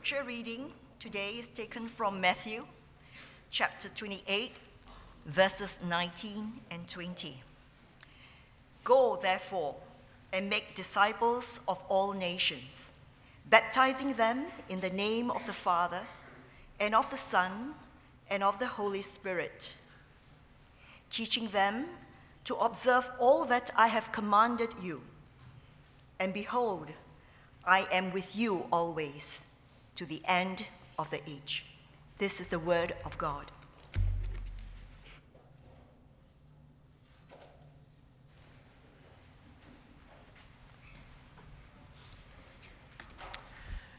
scripture reading today is taken from Matthew chapter 28, verses 19 and 20. Go, therefore, and make disciples of all nations, baptizing them in the name of the Father, and of the Son, and of the Holy Spirit, teaching them to observe all that I have commanded you. And behold, I am with you always to the end of the age. This is the word of God.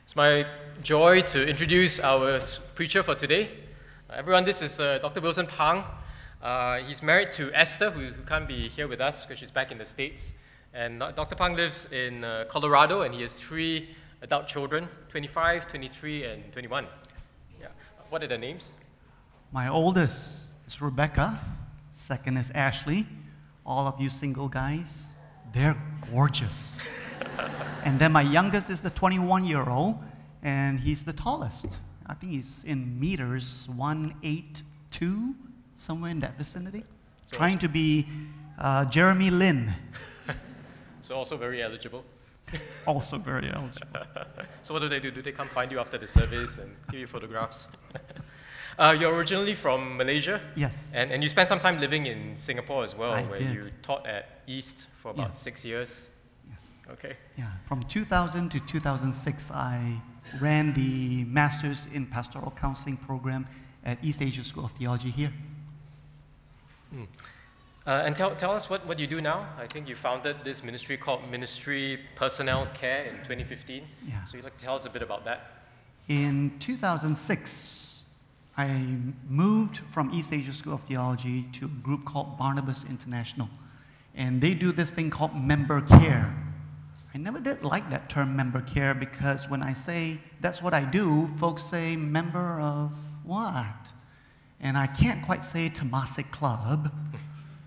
It's my joy to introduce our preacher for today. Uh, everyone, this is uh, Dr. Wilson Pang. Uh, he's married to Esther, who, who, can't be here with us because she's back in the States. And Dr. Pang lives in uh, Colorado, and he has three adult children 25, 23, and 21. Yeah. What are their names? My oldest is Rebecca, second is Ashley. All of you single guys, they're gorgeous. and then my youngest is the 21 year old, and he's the tallest. I think he's in meters, 182, somewhere in that vicinity. So Trying to be uh, Jeremy Lin. so also very eligible. Also very eligible. so what do they do? Do they come find you after the service and give you photographs? Uh, you're originally from Malaysia? Yes. And, and you spent some time living in Singapore as well, I where did. you taught at East for about yes. six years. Yes. Okay. Yeah, from 2000 to 2006, I ran the Masters in Pastoral Counseling program at East Asia School of Theology here. Mm. Uh, and tell, tell us what, what you do now. I think you founded this ministry called Ministry Personnel Care in 2015. Yeah. So you'd like to tell us a bit about that? In 2006, I moved from East Asia School of Theology to a group called Barnabas International. And they do this thing called member care I never did like that term member care because when I say that's what I do, folks say member of what? And I can't quite say Temasek Club.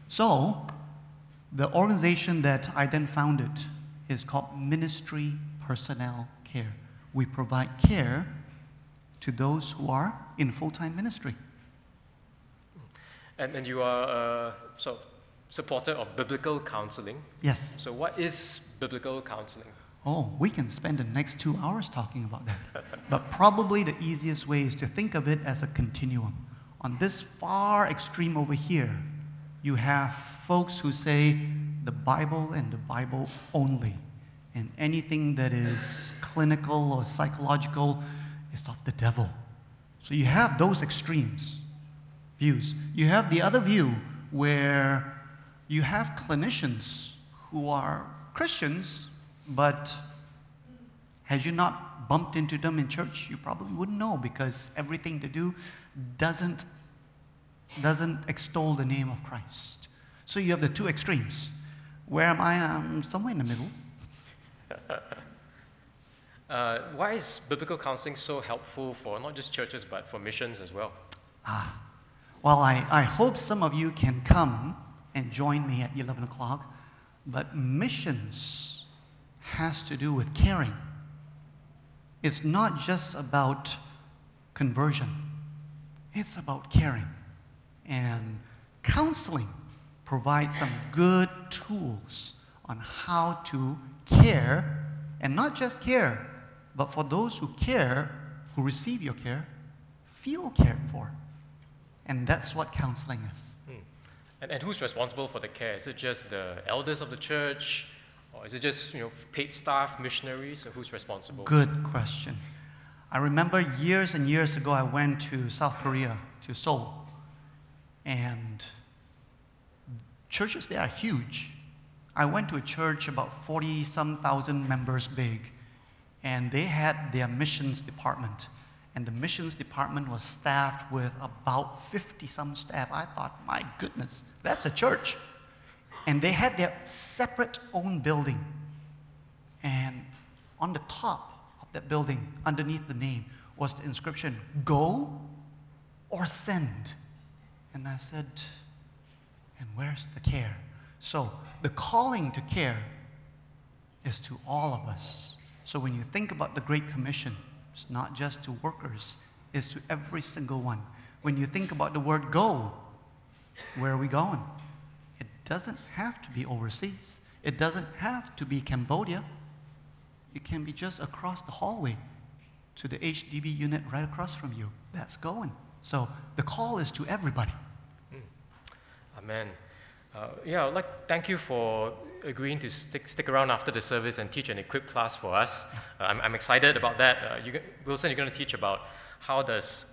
So, the organization that I then founded is called Ministry Personnel Care. We provide care to those who are in full time ministry. And, and you are uh, so supporter of biblical counseling. Yes. So, what is biblical counseling? Oh, we can spend the next two hours talking about that. but probably the easiest way is to think of it as a continuum. On this far extreme over here, you have folks who say the Bible and the Bible only. And anything that is clinical or psychological is of the devil. So you have those extremes views. You have the other view where you have clinicians who are Christians, but had you not bumped into them in church, you probably wouldn't know because everything they do doesn't, doesn't extol the name of Christ. So you have the two extremes. Where am I? I'm somewhere in the middle. uh, why is biblical counseling so helpful for not just churches but for missions as well? Ah, well, I, I hope some of you can come and join me at 11 o'clock but missions has to do with caring. It's not just about conversion, it's about caring. And counseling provides some good tools on how to care, and not just care, but for those who care, who receive your care, feel cared for. And that's what counseling is. Hmm. And, and who's responsible for the care? Is it just the elders of the church? Or is it just you know, paid staff, missionaries? Or who's responsible? Good question. I remember years and years ago, I went to South Korea, to Seoul. And churches there are huge. I went to a church about 40 some thousand members big, and they had their missions department and the missions department was staffed with about 50 some staff. I thought, my goodness, that's a church. And they had their separate own building. And on the top of that building, underneath the name, was the inscription Go or Send. And I said, And where's the care? So the calling to care is to all of us. So when you think about the Great Commission, It's not just to workers, it's to every single one. When you think about the word go, where are we going? It doesn't have to be overseas, it doesn't have to be Cambodia. It can be just across the hallway to the HDB unit right across from you. That's going. So the call is to everybody. Amen. Uh, yeah, I'd like thank you for agreeing to stick, stick around after the service and teach an equip class for us. Uh, I'm, I'm excited about that. Uh, you, Wilson, you're going to teach about how does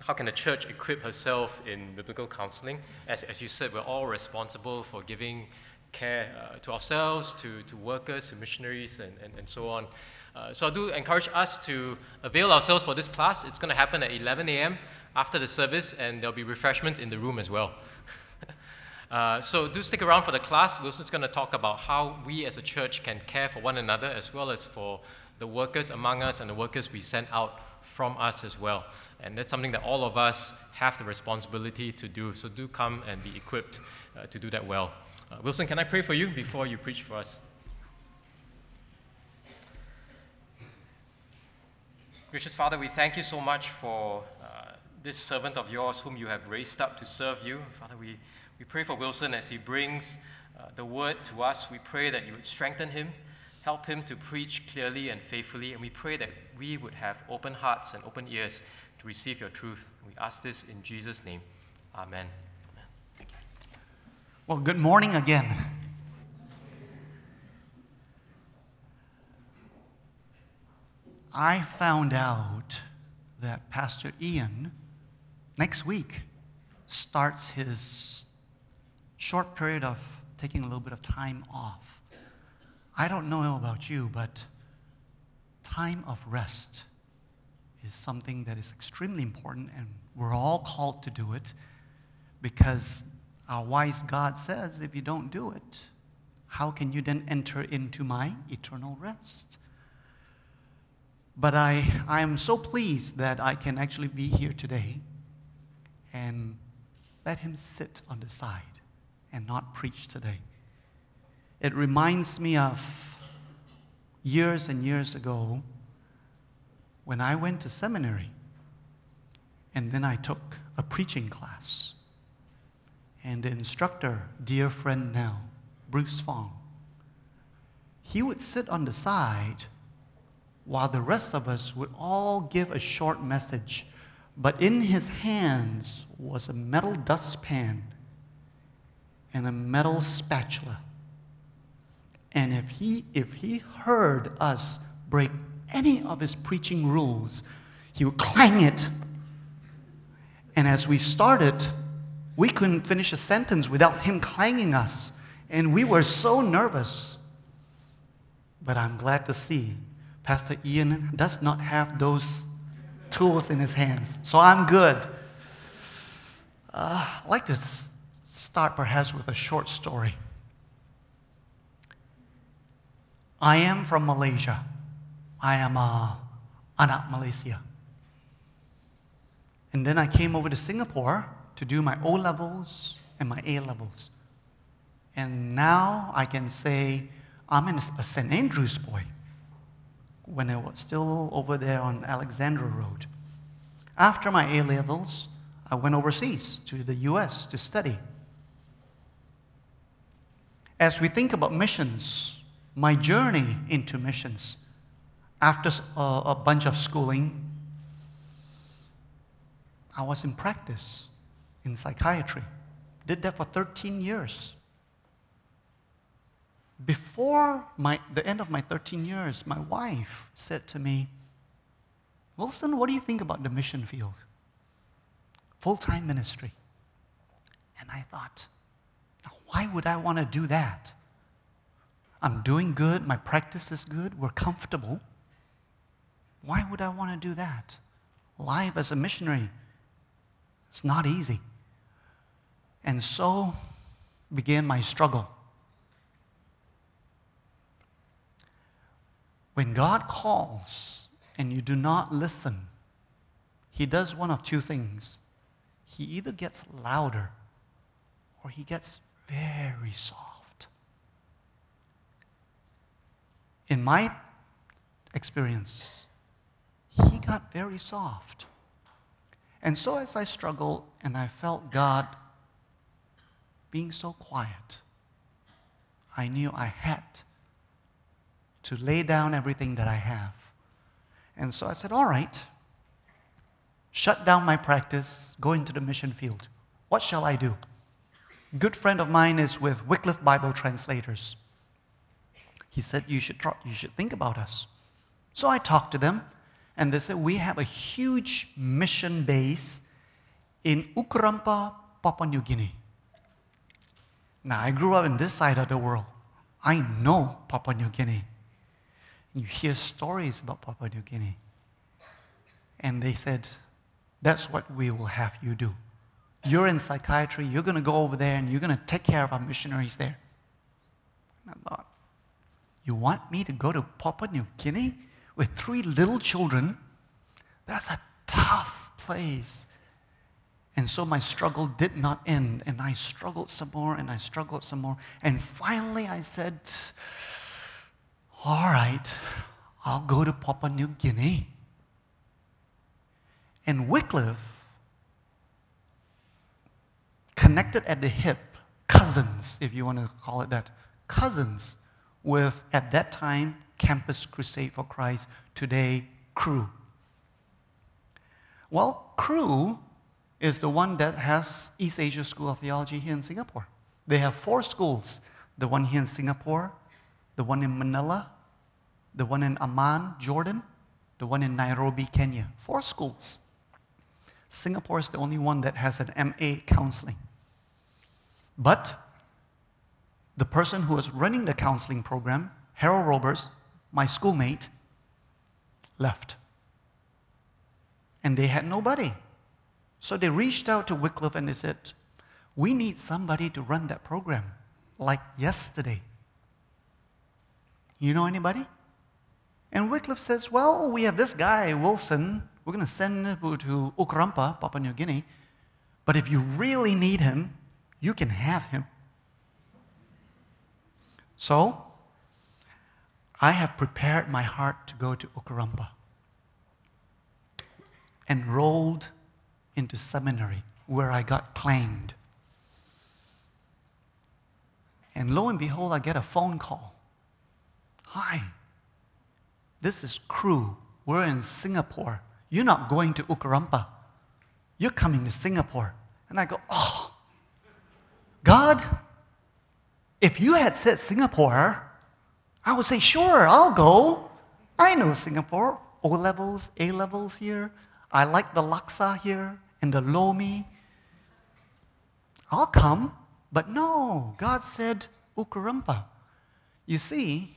how can the church equip herself in biblical counseling? As, as you said, we're all responsible for giving care uh, to ourselves, to, to workers, to missionaries, and, and, and so on. Uh, so I do encourage us to avail ourselves for this class. It's going to happen at 11 a.m. after the service, and there'll be refreshments in the room as well. uh, so do stick around for the class. Wilson's going to talk about how we as a church can care for one another as well as for the workers among us and the workers we send out from us as well. And that's something that all of us have the responsibility to do. So do come and be equipped uh, to do that well. Uh, Wilson, can I pray for you before you preach for us? Gracious Father, we thank you so much for uh, this servant of yours whom you have raised up to serve you. Father, we, we pray for Wilson as he brings uh, the word to us. We pray that you would strengthen him, help him to preach clearly and faithfully, and we pray that we would have open hearts and open ears to receive your truth. We ask this in Jesus' name. Amen. Amen. Well, good morning again. I found out that Pastor Ian next week starts his short period of taking a little bit of time off. I don't know about you, but time of rest is something that is extremely important, and we're all called to do it because our wise God says if you don't do it, how can you then enter into my eternal rest? But I, I am so pleased that I can actually be here today and let him sit on the side and not preach today. It reminds me of years and years ago when I went to seminary and then I took a preaching class. And the instructor, dear friend now, Bruce Fong, he would sit on the side while the rest of us would all give a short message. But in his hands was a metal dustpan and a metal spatula. And if he, if he heard us break any of his preaching rules, he would clang it. And as we started, we couldn't finish a sentence without him clanging us. And we were so nervous. But I'm glad to see Pastor Ian does not have those tools in his hands. So I'm good. Uh, I'd like to start perhaps with a short story. I am from Malaysia. I am a anak Malaysia. And then I came over to Singapore to do my O levels and my A levels. And now I can say I'm a St. Andrew's boy when I was still over there on Alexandra Road. After my A levels, I went overseas to the US to study. As we think about missions, my journey into missions, after a, a bunch of schooling, I was in practice in psychiatry. Did that for 13 years. Before my, the end of my 13 years, my wife said to me, Wilson, what do you think about the mission field? Full time ministry. And I thought, why would I want to do that? I'm doing good, my practice is good, we're comfortable. Why would I want to do that? Life as a missionary, it's not easy. And so began my struggle. When God calls and you do not listen, He does one of two things. He either gets louder or He gets very soft. In my experience, He got very soft. And so, as I struggled and I felt God being so quiet, I knew I had to lay down everything that I have. And so I said, All right, shut down my practice, go into the mission field. What shall I do? Good friend of mine is with Wycliffe Bible Translators. He said, you should, you should think about us. So I talked to them, and they said, We have a huge mission base in Ukarumpa, Papua New Guinea. Now, I grew up in this side of the world. I know Papua New Guinea. You hear stories about Papua New Guinea. And they said, That's what we will have you do. You're in psychiatry, you're going to go over there and you're going to take care of our missionaries there. And I thought, You want me to go to Papua New Guinea with three little children? That's a tough place. And so my struggle did not end. And I struggled some more and I struggled some more. And finally I said, All right, I'll go to Papua New Guinea. And Wycliffe connected at the hip, cousins, if you want to call it that, cousins with, at that time, Campus Crusade for Christ, today, Cru. Well, Cru is the one that has East Asia School of Theology here in Singapore. They have four schools the one here in Singapore, the one in Manila, the one in Amman, Jordan, the one in Nairobi, Kenya. Four schools. Singapore is the only one that has an MA counseling. But the person who was running the counseling program, Harold Roberts, my schoolmate, left. And they had nobody. So they reached out to Wycliffe and they said, We need somebody to run that program, like yesterday. You know anybody? And Wycliffe says, Well, we have this guy, Wilson. We're going to send him to Ukarumpa, Papua New Guinea. But if you really need him, you can have him. So, I have prepared my heart to go to Ukarumpa. Enrolled into seminary where I got claimed. And lo and behold, I get a phone call. Hi, this is Cru. We're in Singapore. You're not going to Ukarumpa. You're coming to Singapore. And I go, oh, God, if you had said Singapore, I would say, sure, I'll go. I know Singapore. O levels, A levels here. I like the laksa here and the lor mee. I'll come. But no, God said Ukarumpa. You see,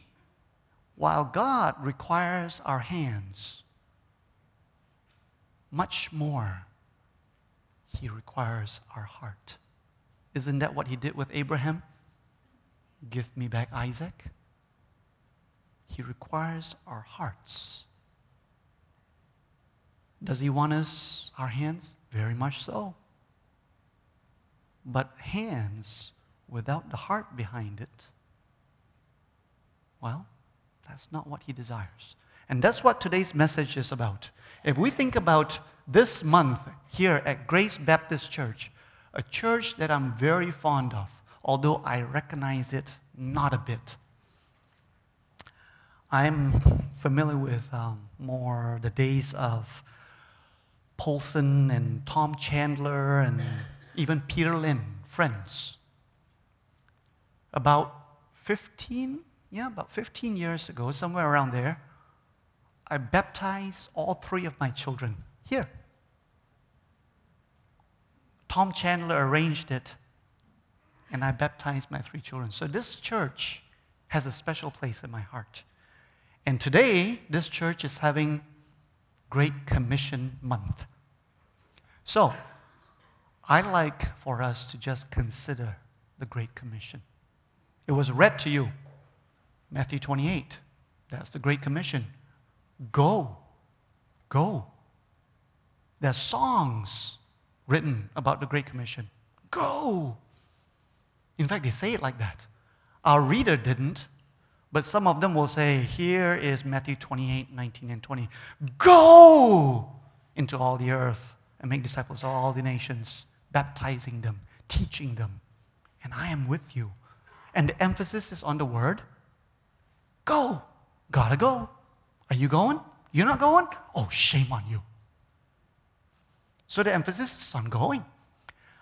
while God requires our hands, much more, He requires our heart. Isn't that what he did with Abraham? Give me back Isaac. He requires our hearts. Does he want us, our hands? Very much so. But hands without the heart behind it, well, that's not what he desires. And that's what today's message is about. If we think about this month here at Grace Baptist Church, a church that I'm very fond of, although I recognize it not a bit. I'm familiar with um, more the days of Paulson and Tom Chandler and even Peter Lynn, friends. About 15, yeah, about 15 years ago, somewhere around there, I baptized all three of my children here Tom Chandler arranged it, and I baptized my three children. So this church has a special place in my heart. And today, this church is having Great Commission Month. So, I like for us to just consider the Great Commission. It was read to you, Matthew 28. That's the Great Commission. Go. Go. There's songs written about the Great Commission. Go! In fact, they say it like that. Our reader didn't, But some of them will say, here is Matthew 28, 19, and 20. Go into all the earth and make disciples of all the nations, baptizing them, teaching them, and I am with you. And the emphasis is on the word go. Gotta go. Are you going? You're not going? Oh, shame on you. So the emphasis is on going.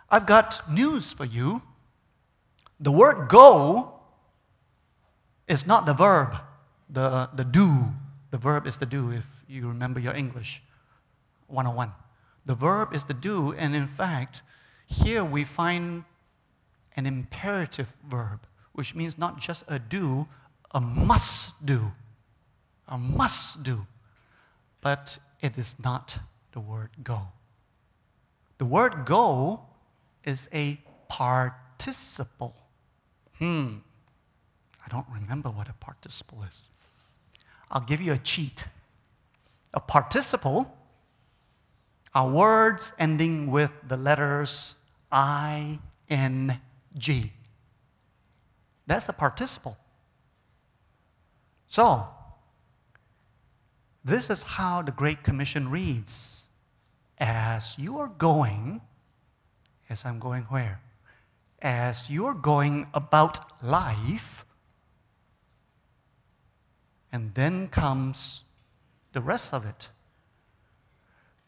I've got news for you. The word go is not the verb, the, the do. The verb is the do, if you remember your English 101. The verb is the do, and in fact, here we find an imperative verb, which means not just a do, a must do. A must do. But it is not the word go. The word go is a participle. Hmm. I don't remember what a participle is. I'll give you a cheat. A participle are words ending with the letters I, N, G. That's a participle. So, this is how the Great Commission reads As you are going, as I'm going where? As you are going about life, and then comes the rest of it.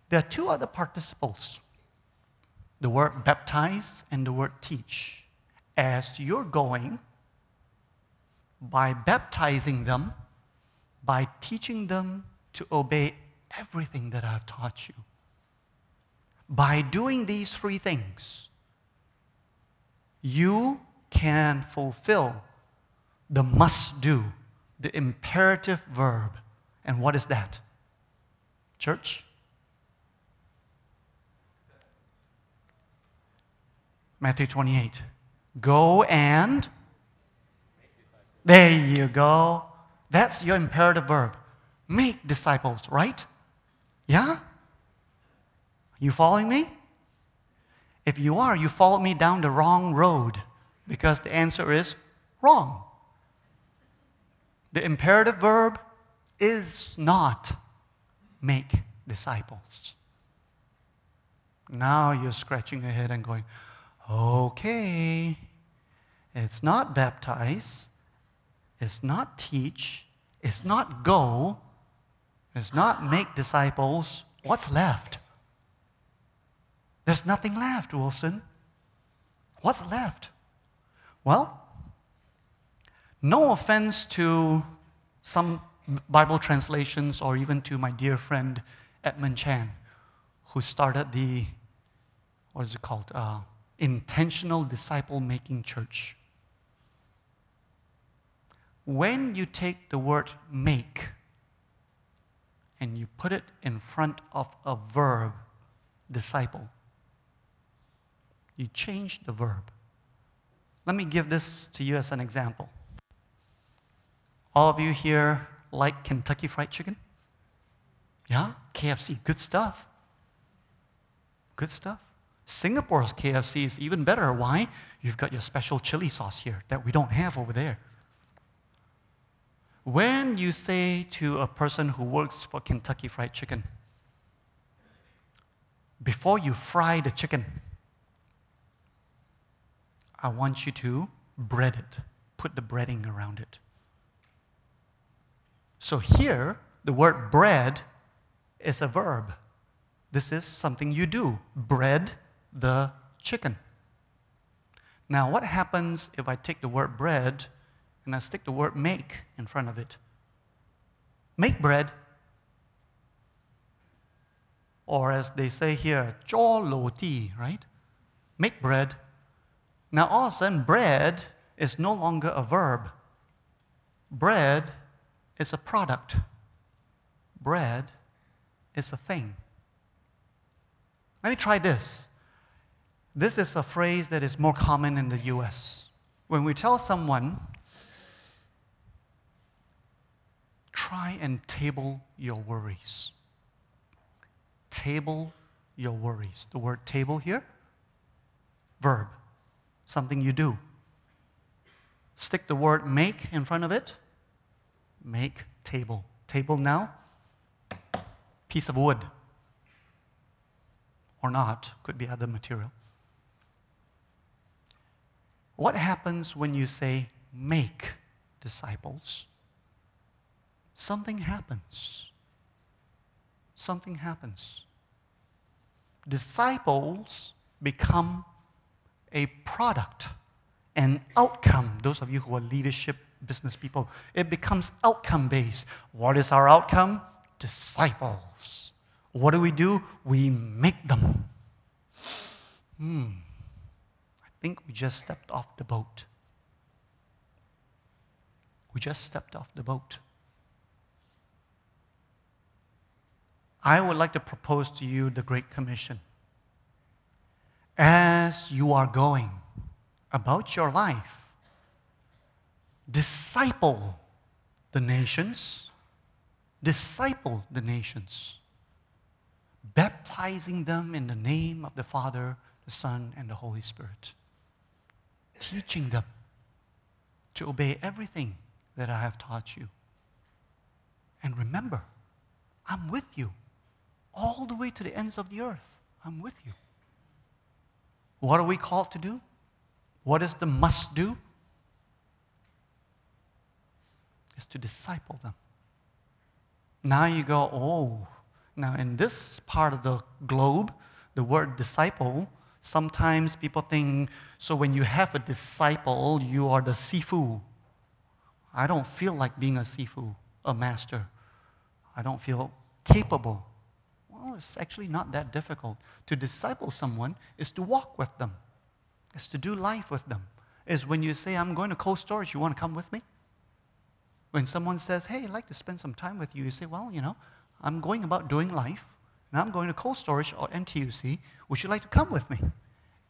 There are two other participles the word baptize and the word teach. As you're going, by baptizing them, by teaching them to obey everything that I've taught you. By doing these three things, you can fulfill the must do the imperative verb. And what is that? Church? Matthew 28. Go and. There you go. That's your imperative verb. Make disciples, right? Yeah? You following me? If you are, you followed me down the wrong road because the answer is wrong. The imperative verb is not make disciples. Now you're scratching your head and going, okay, it's not baptize, it's not teach, it's not go, it's not make disciples. What's left? There's nothing left, Wilson. What's left? Well, no offense to some Bible translations or even to my dear friend Edmund Chan, who started the, what is it called? Uh, intentional disciple making church. When you take the word make and you put it in front of a verb, disciple, you change the verb. Let me give this to you as an example. All of you here like Kentucky Fried Chicken? Yeah? KFC, good stuff. Good stuff. Singapore's KFC is even better. Why? You've got your special chili sauce here that we don't have over there. When you say to a person who works for Kentucky Fried Chicken, before you fry the chicken, I want you to bread it, put the breading around it. So here, the word bread is a verb. This is something you do bread the chicken. Now, what happens if I take the word bread and I stick the word make in front of it? Make bread. Or as they say here, cho lo right? Make bread. Now, all of a sudden, bread is no longer a verb. Bread is a product, bread is a thing. Let me try this. This is a phrase that is more common in the US. When we tell someone, try and table your worries. Table your worries. The word table here, verb, something you do. Stick the word make in front of it, make table. Table now, piece of wood. Or not, could be other material. What happens when you say, make disciples? Something happens. Something happens. Disciples become a product, an outcome. Those of you who are leadership business people, it becomes outcome based. What is our outcome? Disciples. What do we do? We make them. Hmm. I think we just stepped off the boat. We just stepped off the boat. I would like to propose to you the Great Commission. As you are going about your life, disciple the nations, disciple the nations, baptizing them in the name of the Father, the Son, and the Holy Spirit, teaching them to obey everything that I have taught you. And remember, I'm with you all the way to the ends of the earth. I'm with you. What are we called to do? What is the must do? Is to disciple them. Now you go, oh, now in this part of the globe, the word disciple, sometimes people think, so when you have a disciple, you are the sifu. I don't feel like being a sifu, a master. I don't feel capable well, it's actually not that difficult. To disciple someone is to walk with them, is to do life with them. Is when you say, I'm going to cold storage, you want to come with me? When someone says, Hey, I'd like to spend some time with you, you say, Well, you know, I'm going about doing life, and I'm going to cold storage or NTUC. Would you like to come with me?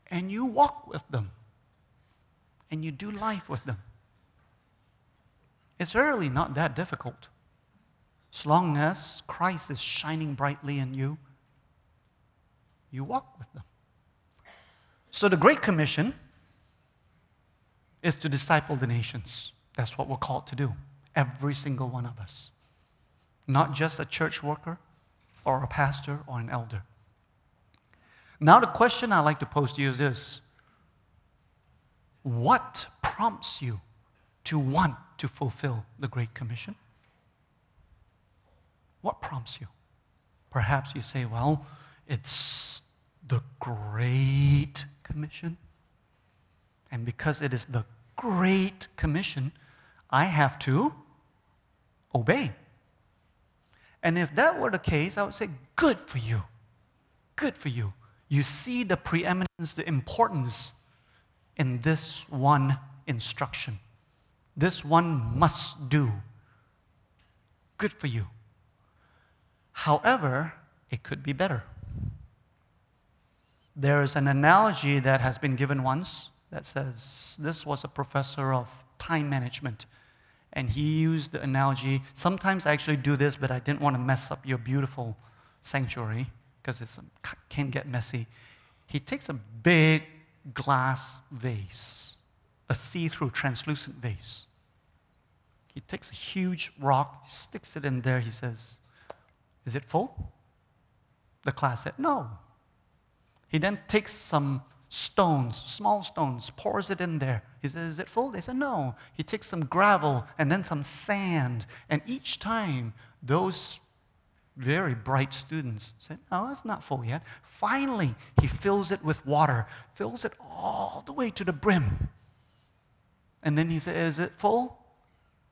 And you walk with them, and you do life with them. It's really not that difficult. As long as Christ is shining brightly in you, you walk with them. So the Great Commission is to disciple the nations. That's what we're called to do, every single one of us. Not just a church worker or a pastor or an elder. Now, the question I'd like to pose to you is this What prompts you to want to fulfill the Great Commission? What prompts you? Perhaps you say, well, it's the Great Commission. And because it is the Great Commission, I have to obey. And if that were the case, I would say, good for you. Good for you. You see the preeminence, the importance in this one instruction. This one must do. Good for you. However, it could be better. There is an analogy that has been given once that says this was a professor of time management. And he used the analogy. Sometimes I actually do this, but I didn't want to mess up your beautiful sanctuary because it can get messy. He takes a big glass vase, a see through translucent vase. He takes a huge rock, sticks it in there. He says, is it full? The class said, No. He then takes some stones, small stones, pours it in there. He says, Is it full? They said, No. He takes some gravel and then some sand. And each time, those very bright students said, No, it's not full yet. Finally, he fills it with water, fills it all the way to the brim. And then he said, Is it full?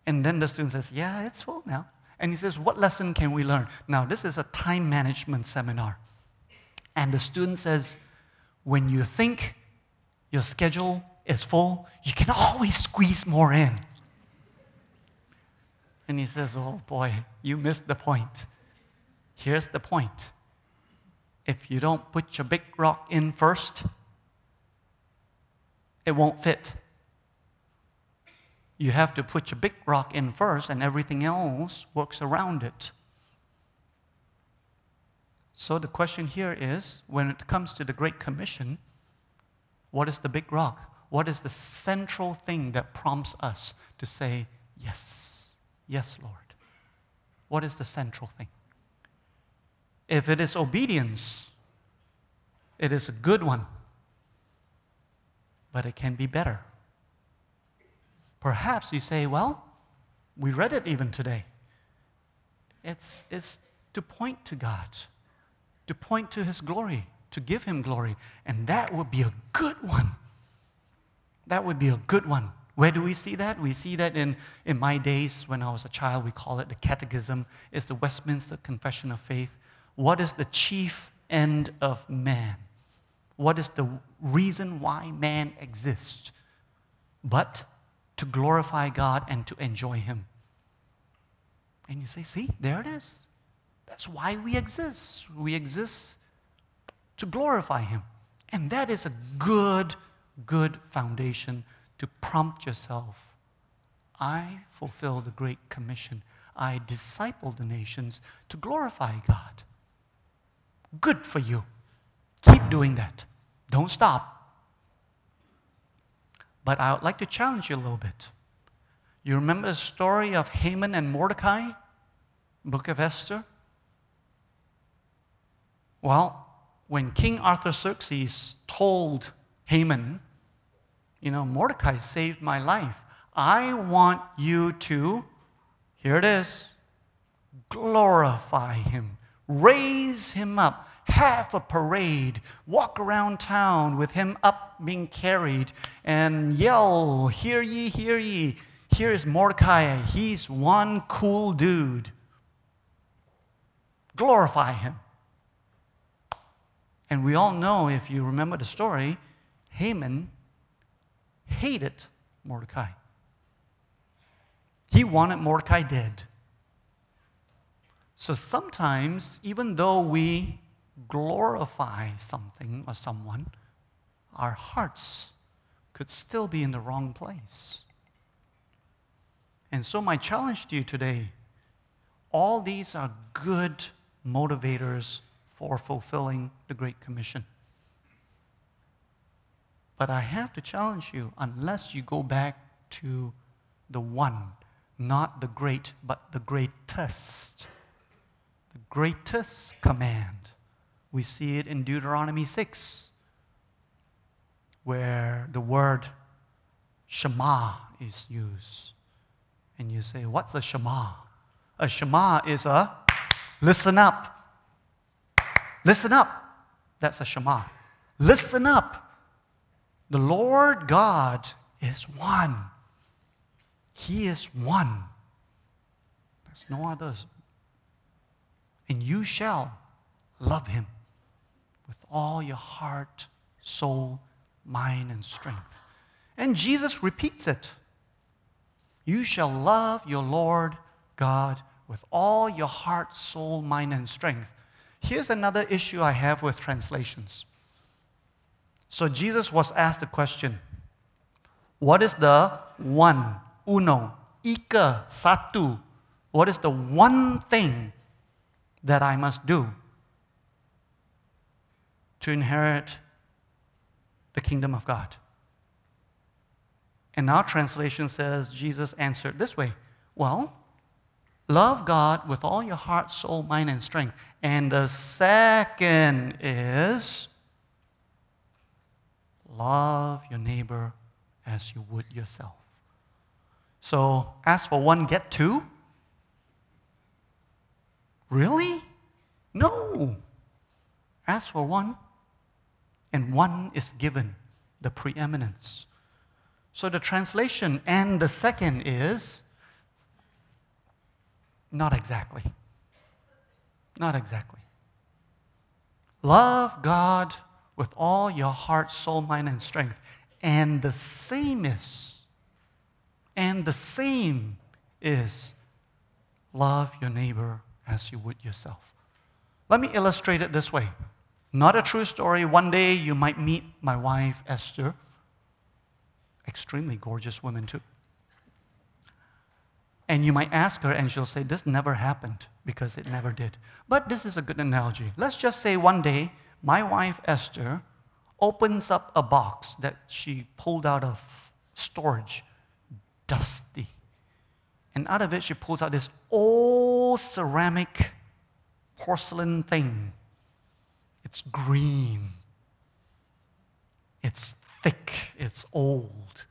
And then the student says, Yeah, it's full now. And he says, What lesson can we learn? Now, this is a time management seminar. And the student says, When you think your schedule is full, you can always squeeze more in. And he says, Oh boy, you missed the point. Here's the point if you don't put your big rock in first, it won't fit you have to put your big rock in first, and everything else works around it. So the question here is when it comes to the Great Commission, what is the big rock? What is the central thing that prompts us to say, Yes, Yes, Lord. What is the central thing? If it is obedience, it is a good one, but it can be better. Perhaps you say, well, we read it even today. It's, it's to point to God, to point to His glory, to give Him glory. And that would be a good one. That would be a good one. Where do we see that? We see that in, in my days when I was a child, we call it the Catechism. It's the Westminster Confession of Faith. What is the chief end of man? What is the reason why man exists? But to glorify God and to enjoy Him. And you say, see, there it is. That's why we exist. We exist to glorify Him. And that is a good, good foundation to prompt yourself. I fulfill the Great Commission. I disciple the nations to glorify God. Good for you. Keep doing that. Don't stop. But I would like to challenge you a little bit. You remember the story of Haman and Mordecai? Book of Esther? Well, when King Artaxerxes told Haman, you know, Mordecai saved my life. I want you to, here it is, glorify him, raise him up, have a parade, walk around town with him up being carried, and yell, Hear ye, hear ye. Here is Mordecai. He's one cool dude. Glorify him. And we all know, if you remember the story, Haman hated Mordecai. He wanted Mordecai dead. So sometimes, even though we glorify something or someone, our hearts could still be in the wrong place. And so, my challenge to you today all these are good motivators for fulfilling the Great Commission. But I have to challenge you unless you go back to the one, not the great, but the greatest. The greatest command. We see it in Deuteronomy 6, where the word Shema is used. And you say, What's a Shema? A Shema is a listen up. Listen up. That's a Shema. Listen up. The Lord God is one. He is one. There's no others. And you shall love him with all your heart, soul, mind, and strength. And Jesus repeats it. You shall love your Lord God with all your heart, soul, mind, and strength. Here's another issue I have with translations. So Jesus was asked the question What is the one, uno, ika, satu? What is the one thing that I must do to inherit the kingdom of God? And our translation says Jesus answered this way Well, love God with all your heart, soul, mind, and strength. And the second is love your neighbor as you would yourself. So, ask for one, get two? Really? No. Ask for one, and one is given the preeminence. So, the translation and the second is not exactly. Not exactly. Love God with all your heart, soul, mind, and strength. And the same is, and the same is love your neighbor as you would yourself. Let me illustrate it this way. Not a true story. One day you might meet my wife, Esther. Extremely gorgeous woman, too. And you might ask her, and she'll say, This never happened because it never did. But this is a good analogy. Let's just say one day my wife Esther opens up a box that she pulled out of storage, dusty. And out of it, she pulls out this old ceramic porcelain thing. It's green, it's thick, it's old.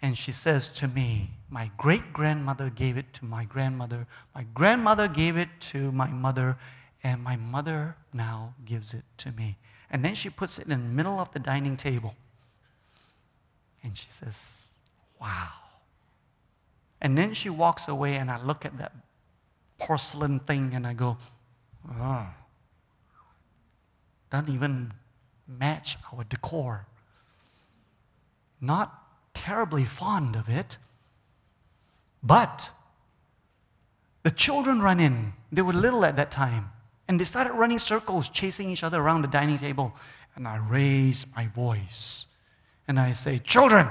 And she says to me, My great grandmother gave it to my grandmother, my grandmother gave it to my mother, and my mother now gives it to me. And then she puts it in the middle of the dining table. And she says, Wow. And then she walks away, and I look at that porcelain thing and I go, Oh, doesn't even match our decor. Not terribly fond of it, but the children run in. They were little at that time. And they started running circles, chasing each other around the dining table. And I raise my voice and I say, Children,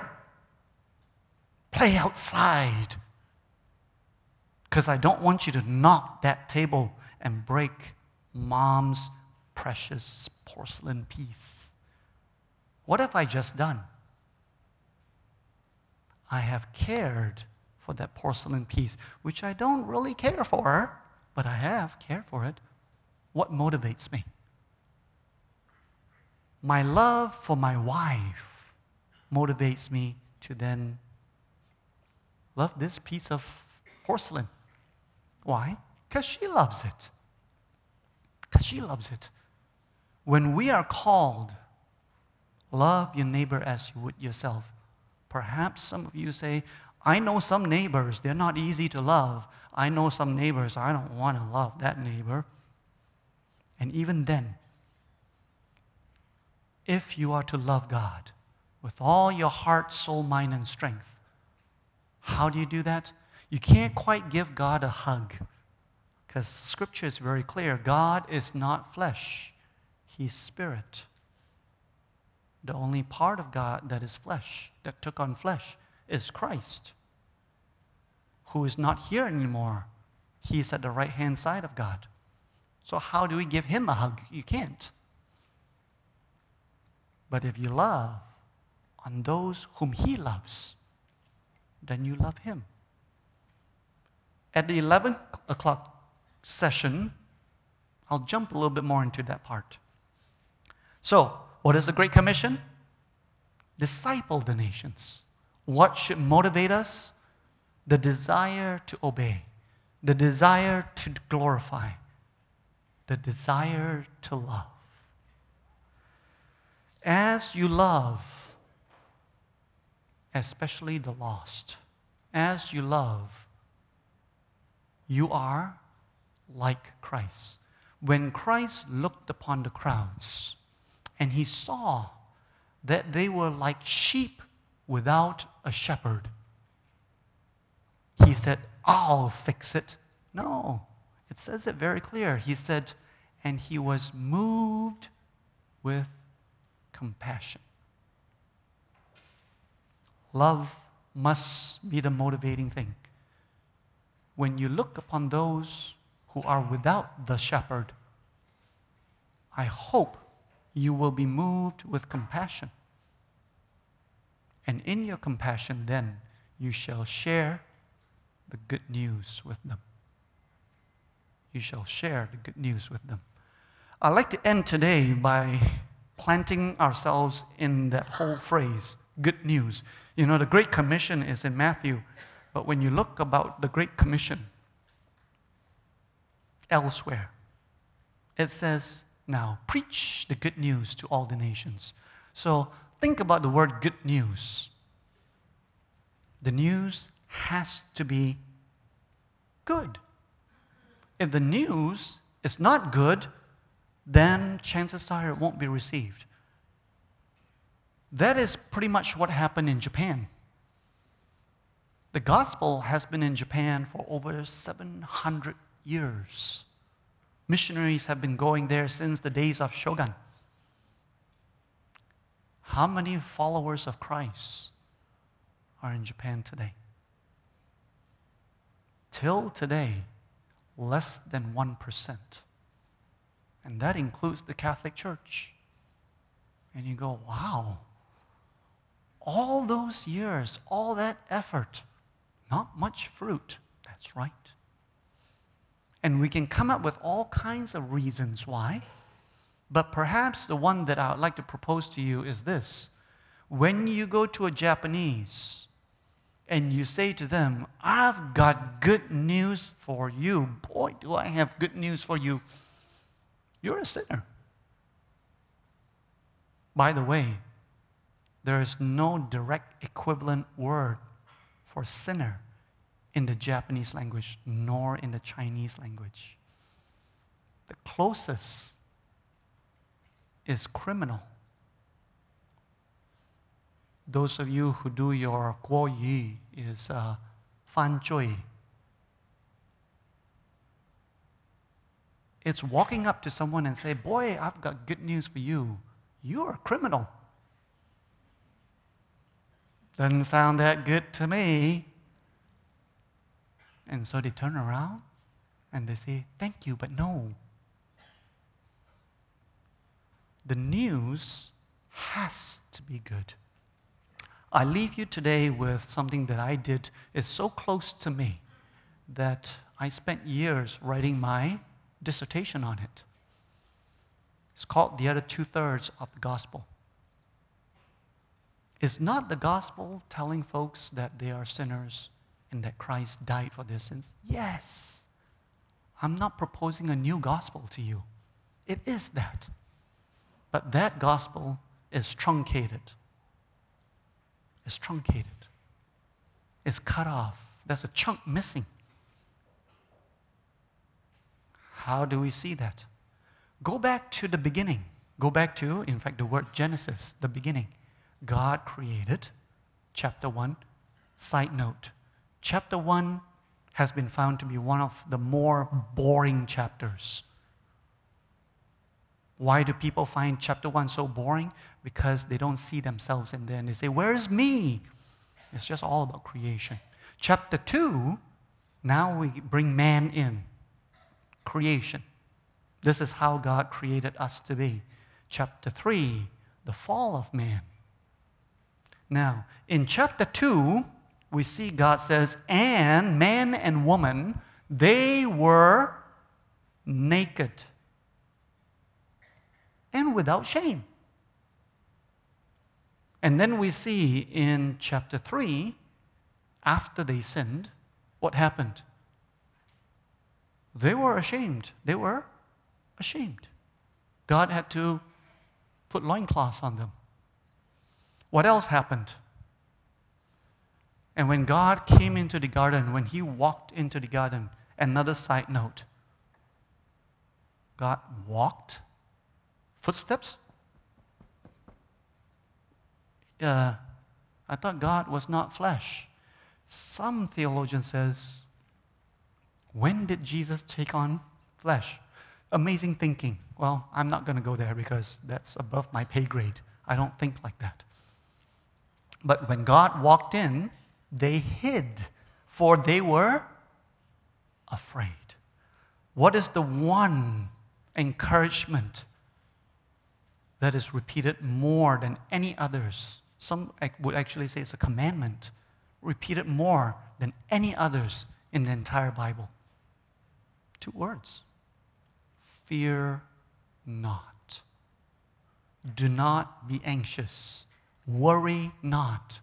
play outside. Because I don't want you to knock that table and break mom's precious porcelain piece. What have I just done? I have cared for that porcelain piece, which I don't really care for, but I have cared for it. What motivates me? My love for my wife motivates me to then love this piece of porcelain. Why? Because she loves it. Because she loves it. When we are called, love your neighbor as you would yourself, perhaps some of you say, I know some neighbors, they're not easy to love. I know some neighbors, I don't want to love that neighbor. And even then, if you are to love God with all your heart, soul, mind, and strength, how do you do that? You can't quite give God a hug because scripture is very clear God is not flesh, He's spirit. The only part of God that is flesh, that took on flesh, is Christ, who is not here anymore. He's at the right hand side of God. So, how do we give him a hug? You can't. But if you love on those whom he loves, then you love him. At the 11 o'clock session, I'll jump a little bit more into that part. So, what is the Great Commission? Disciple the nations. What should motivate us? The desire to obey, the desire to glorify, the desire to love. As you love, especially the lost, as you love, you are like Christ. When Christ looked upon the crowds and he saw that they were like sheep without a shepherd, he said, I'll fix it. No, it says it very clear. He said, and he was moved with compassion. Love must be the motivating thing. When you look upon those who are without the shepherd, I hope you will be moved with compassion. And in your compassion, then, you shall share the good news with them. You shall share the good news with them. I'd like to end today by planting ourselves in that whole phrase, good news. You know, the Great Commission is in Matthew, but when you look about the Great Commission elsewhere, it says, now preach the good news to all the nations. So think about the word good news. The news has to be good. If the news is not good, then chances are it won't be received. That is pretty much what happened in Japan. The gospel has been in Japan for over 700 years. Missionaries have been going there since the days of Shogun. How many followers of Christ are in Japan today? Till today, less than 1%. And that includes the Catholic Church. And you go, wow, all those years, all that effort, Not much fruit. That's right. And we can come up with all kinds of reasons why. But perhaps the one that I would like to propose to you is this. When you go to a Japanese and you say to them, I've got good news for you, boy, do I have good news for you, you're a sinner. By the way, there is no direct equivalent word for sinner in the Japanese language nor in the Chinese language. The closest is criminal. Those of you who do your guo yi is uh, fan zhui. It's walking up to someone and say, "Boy, I've got good news for you. You're a criminal." Doesn't sound that good to me. And so they turn around and they say, Thank you, but no. The news has to be good. I leave you today with something that I did is so close to me that I spent years writing my dissertation on it. It's called The Other Two Thirds of the Gospel. Is not the gospel telling folks that they are sinners and that Christ died for their sins? Yes. I'm not proposing a new gospel to you. It is that. But that gospel is truncated. It's truncated. It's cut off. There's a chunk missing. How do we see that? Go back to the beginning. Go back to, in fact, the word Genesis, the beginning. God created, chapter 1. Side note chapter 1 has been found to be one of the more boring chapters. Why do people find chapter 1 so boring? Because they don't see themselves in there and they say, Where's me? It's just all about creation. Chapter 2, now we bring man in creation. This is how God created us to be. Chapter 3, the fall of man. Now, in chapter 2, we see God says, and man and woman, they were naked and without shame. And then we see in chapter 3, after they sinned, what happened? They were ashamed. They were ashamed. God had to put loincloths on them. What else happened? And when God came into the garden, when He walked into the garden, another side note God walked, footsteps. Uh, I thought God was not flesh. Some theologian says, when did Jesus take on flesh? Amazing thinking. Well, I'm not going to go there because that's above my pay grade. I don't think like that. But when God walked in, they hid, for they were afraid. What is the one encouragement that is repeated more than any others? Some would actually say it's a commandment, repeated more than any others in the entire Bible. Two words Fear not. Do not be anxious Worry not.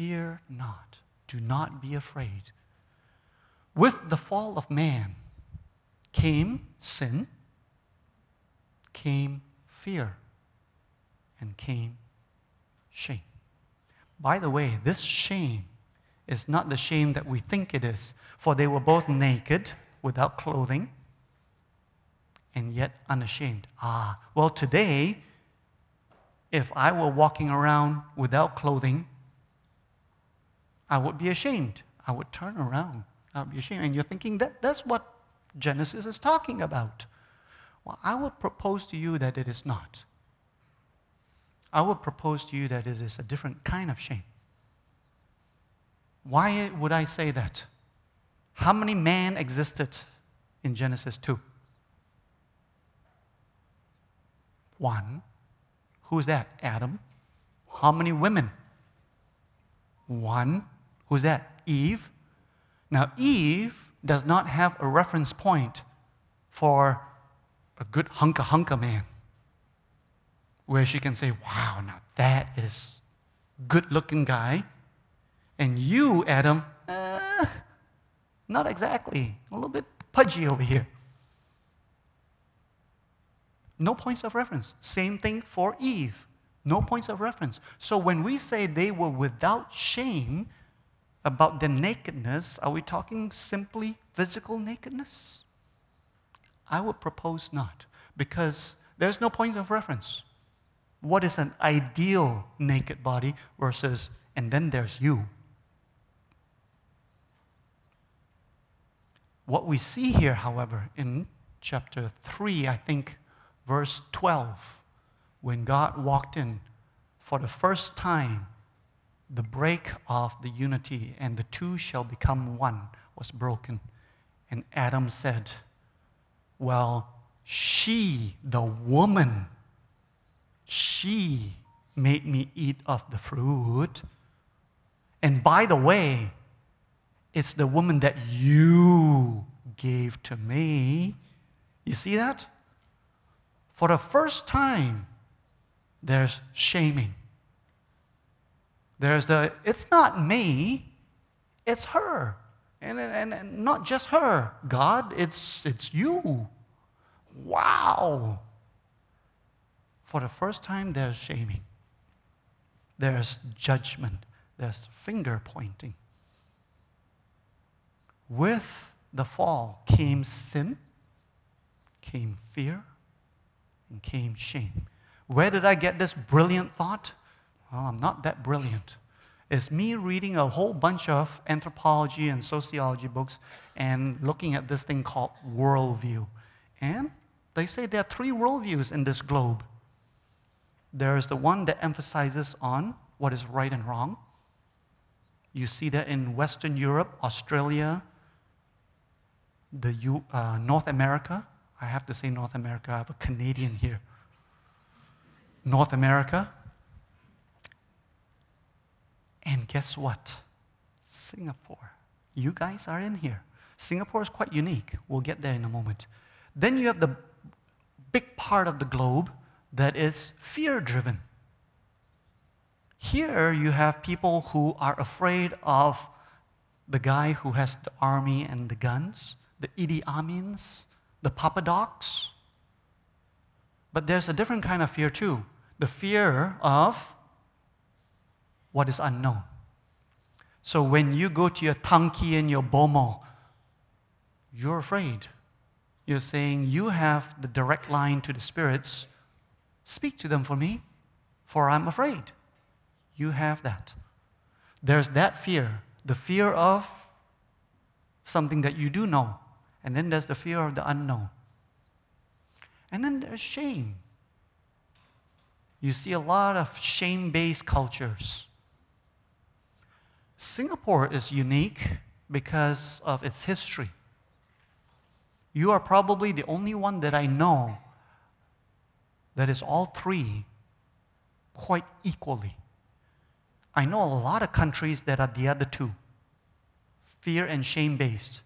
Fear not. Do not be afraid. With the fall of man came sin, came fear, and came shame. By the way, this shame is not the shame that we think it is, for they were both naked without clothing and yet unashamed. Ah, well, today if I were walking around without clothing, I would be ashamed. I would turn around. I would be ashamed. And you're thinking that that's what Genesis is talking about. Well, I would propose to you that it is not. I would propose to you that it is a different kind of shame. Why would I say that? How many men existed in Genesis 2? One. Who's that? Adam. How many women? One, who's that? Eve. Now, Eve does not have a reference point for a good hunka hunka man where she can say, Wow, now that is good looking guy. And you, Adam, uh, not exactly. A little bit pudgy over here. No points of reference. Same thing for Eve. No points of reference. So when we say they were without shame about their nakedness, are we talking simply physical nakedness? I would propose not, because there's no point of reference. What is an ideal naked body versus, and then there's you? What we see here, however, in chapter 3, I think, verse 12, when God walked in for the first time, the break of the unity and the two shall become one was broken. And Adam said, Well, she, the woman, she made me eat of the fruit. And by the way, it's the woman that you gave to me. You see that? For the first time, there's shaming. There's the, it's not me, it's her. And, and, and not just her. God, it's, it's you. Wow. For the first time, there's shaming, there's judgment, there's finger pointing. With the fall came sin, came fear, and came shame. Where did I get this brilliant thought? Well, I'm not that brilliant. It's me reading a whole bunch of anthropology and sociology books and looking at this thing called worldview. And they say there are three worldviews in this globe. There's the one that emphasizes on what is right and wrong. You see that in Western Europe, Australia, the U, uh, North America. I have to say North America. I have a Canadian here. North America. And guess what? Singapore. You guys are in here. Singapore is quite unique. We'll get there in a moment. Then you have the big part of the globe that is fear driven. Here you have people who are afraid of the guy who has the army and the guns, the Idi Amins, the Papa Docs. But there's a different kind of fear too the fear of what is unknown. So when you go to your Tanki and your Bomo, you're afraid. You're saying, You have the direct line to the spirits. Speak to them for me, for I'm afraid. You have that. There's that fear, the fear of something that you do know. And then there's the fear of the unknown. And then there's shame. You see a lot of shame based cultures. Singapore is unique because of its history. You are probably the only one that I know that is all three quite equally. I know a lot of countries that are the other two fear and shame based.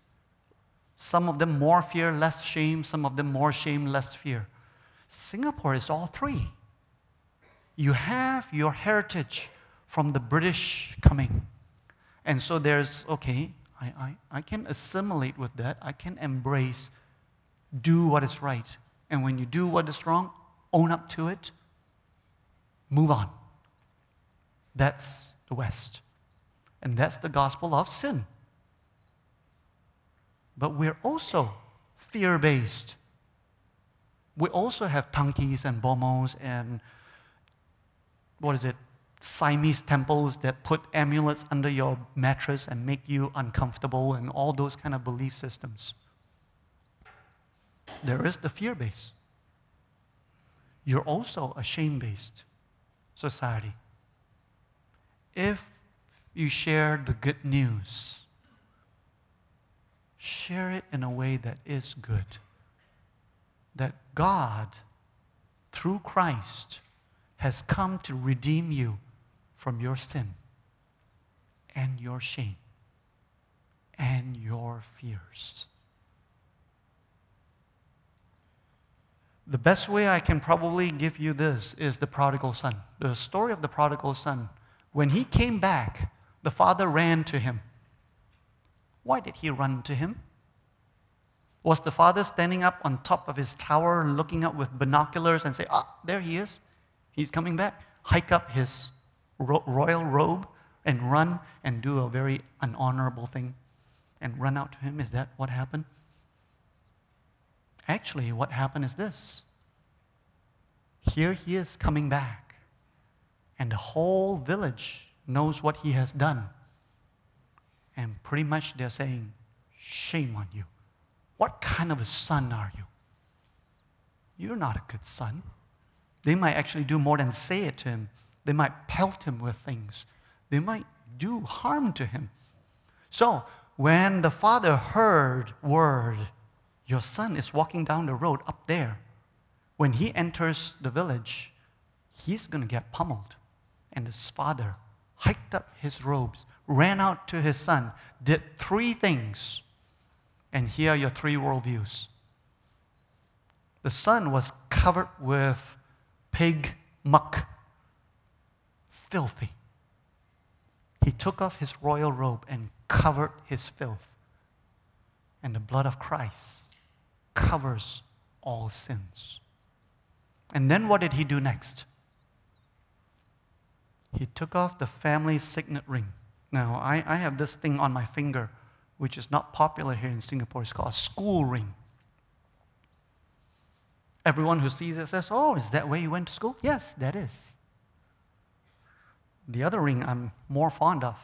Some of them more fear, less shame, some of them more shame, less fear. Singapore is all three. You have your heritage from the British coming. And so there's, okay, I, I, I can assimilate with that. I can embrace, do what is right. And when you do what is wrong, own up to it, move on. That's the West. And that's the gospel of sin. But we're also fear based. We also have tankis and bomos and what is it? Siamese temples that put amulets under your mattress and make you uncomfortable and all those kind of belief systems. There is the fear base. You're also a shame based society. If you share the good news, share it in a way that is good. That God, through Christ, has come to redeem you from your sin. and your shame and your fears. The best way I can probably give you this is the prodigal son. The story of the prodigal son. When he came back, the father ran to him. Why did he run to him? Was the father standing up on top of his tower and looking up with binoculars and say, Ah, there he is. He's coming back. Hike up his ro- royal robe and run and do a very unhonorable thing and run out to him? Is that what happened? Actually, what happened is this here he is coming back, and the whole village knows what he has done. And pretty much they're saying, Shame on you. What kind of a son are you? You're not a good son. They might actually do more than say it to him. They might pelt him with things. They might do harm to him. So, when the father heard word, your son is walking down the road up there, when he enters the village, he's going to get pummeled. And his father hiked up his robes, ran out to his son, did three things. And here are your three worldviews. The son was covered with pig muck, filthy. He took off his royal robe and covered his filth. And the blood of Christ covers all sins. And then what did he do next? He took off the family signet ring. Now, I, I have this thing on my finger, which is not popular here in Singapore. It's called a school ring. Everyone who sees it says, Oh, is that where you went to school? Yes, that is. The other ring I'm more fond of.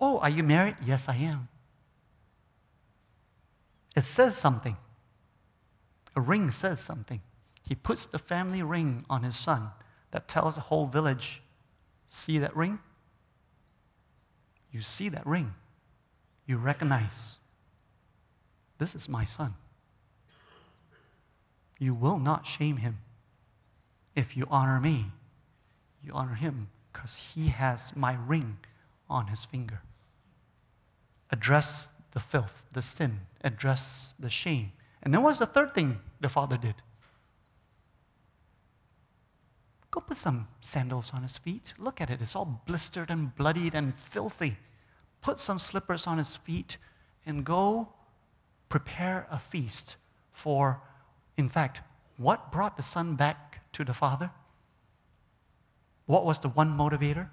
Oh, are you married? Yes, I am. It says something. A ring says something. He puts the family ring on his son that tells the whole village see that ring? You see that ring. You recognize this is my son. You will not shame him. If you honor me, you honor him because he has my ring on his finger. Address the filth, the sin, address the shame. And then what's the third thing the father did? Go put some sandals on his feet. Look at it, it's all blistered and bloodied and filthy. Put some slippers on his feet and go prepare a feast for, in fact, what brought the son back to the father? What was the one motivator?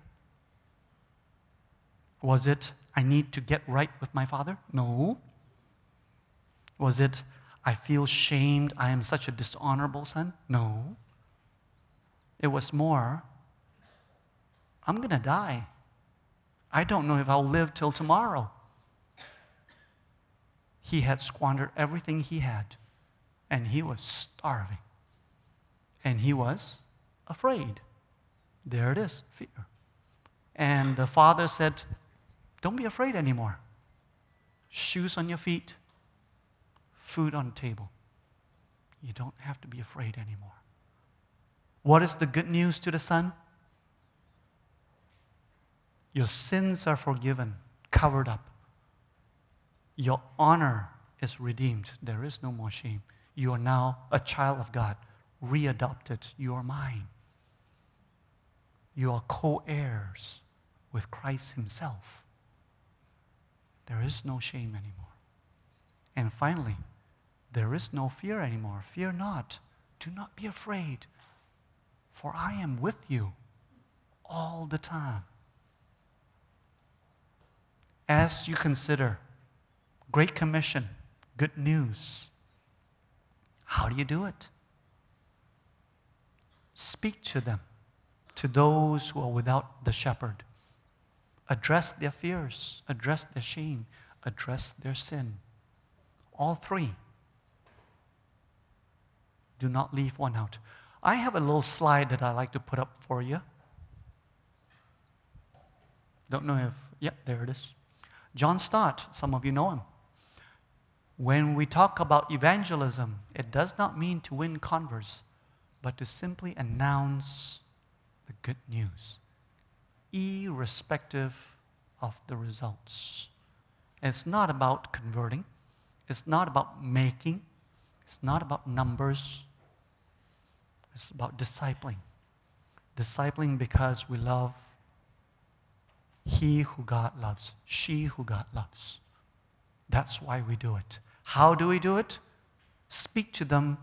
Was it, I need to get right with my father? No. Was it, I feel shamed, I am such a dishonorable son? No. It was more, I'm going to die. I don't know if I'll live till tomorrow. He had squandered everything he had, and he was starving. And he was afraid. There it is, fear. And the father said, Don't be afraid anymore. Shoes on your feet, food on the table. You don't have to be afraid anymore. What is the good news to the son? Your sins are forgiven, covered up. Your honor is redeemed. There is no more shame. You are now a child of God, readopted. You are mine. You are co heirs with Christ Himself. There is no shame anymore. And finally, there is no fear anymore. Fear not. Do not be afraid, for I am with you all the time. As you consider Great Commission, good news, how do you do it? Speak to them to those who are without the shepherd. Address their fears, address their shame, address their sin. All three. Do not leave one out. I have a little slide that I like to put up for you. Don't know if, yeah, there it is. John Stott, some of you know him. When we talk about evangelism, it does not mean to win converts, but to simply announce the good news, irrespective of the results. And It's not about converting, it's not about making, it's not about numbers, it's about discipling. Discipling because we love he who God loves, she who God loves. That's why we do it. How do we do it? Speak to them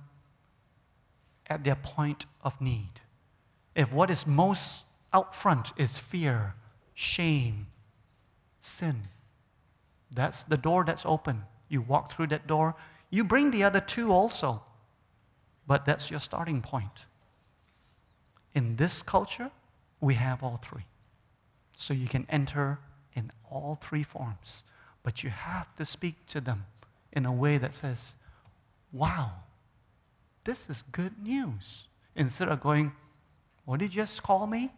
at their point of need. If what is most out front is fear, shame, sin, that's the door that's open. You walk through that door. You bring the other two also, but that's your starting point. In this culture, we have all three. So you can enter in all three forms, but you have to speak to them in a way that says, Wow, this is good news. Instead of going, What did you just call me?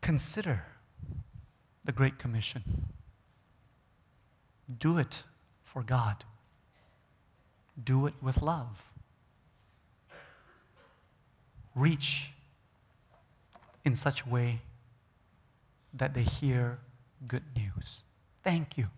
Consider the Great Commission. Do it for God, do it with love. Reach in such a way that they hear good news. Thank you.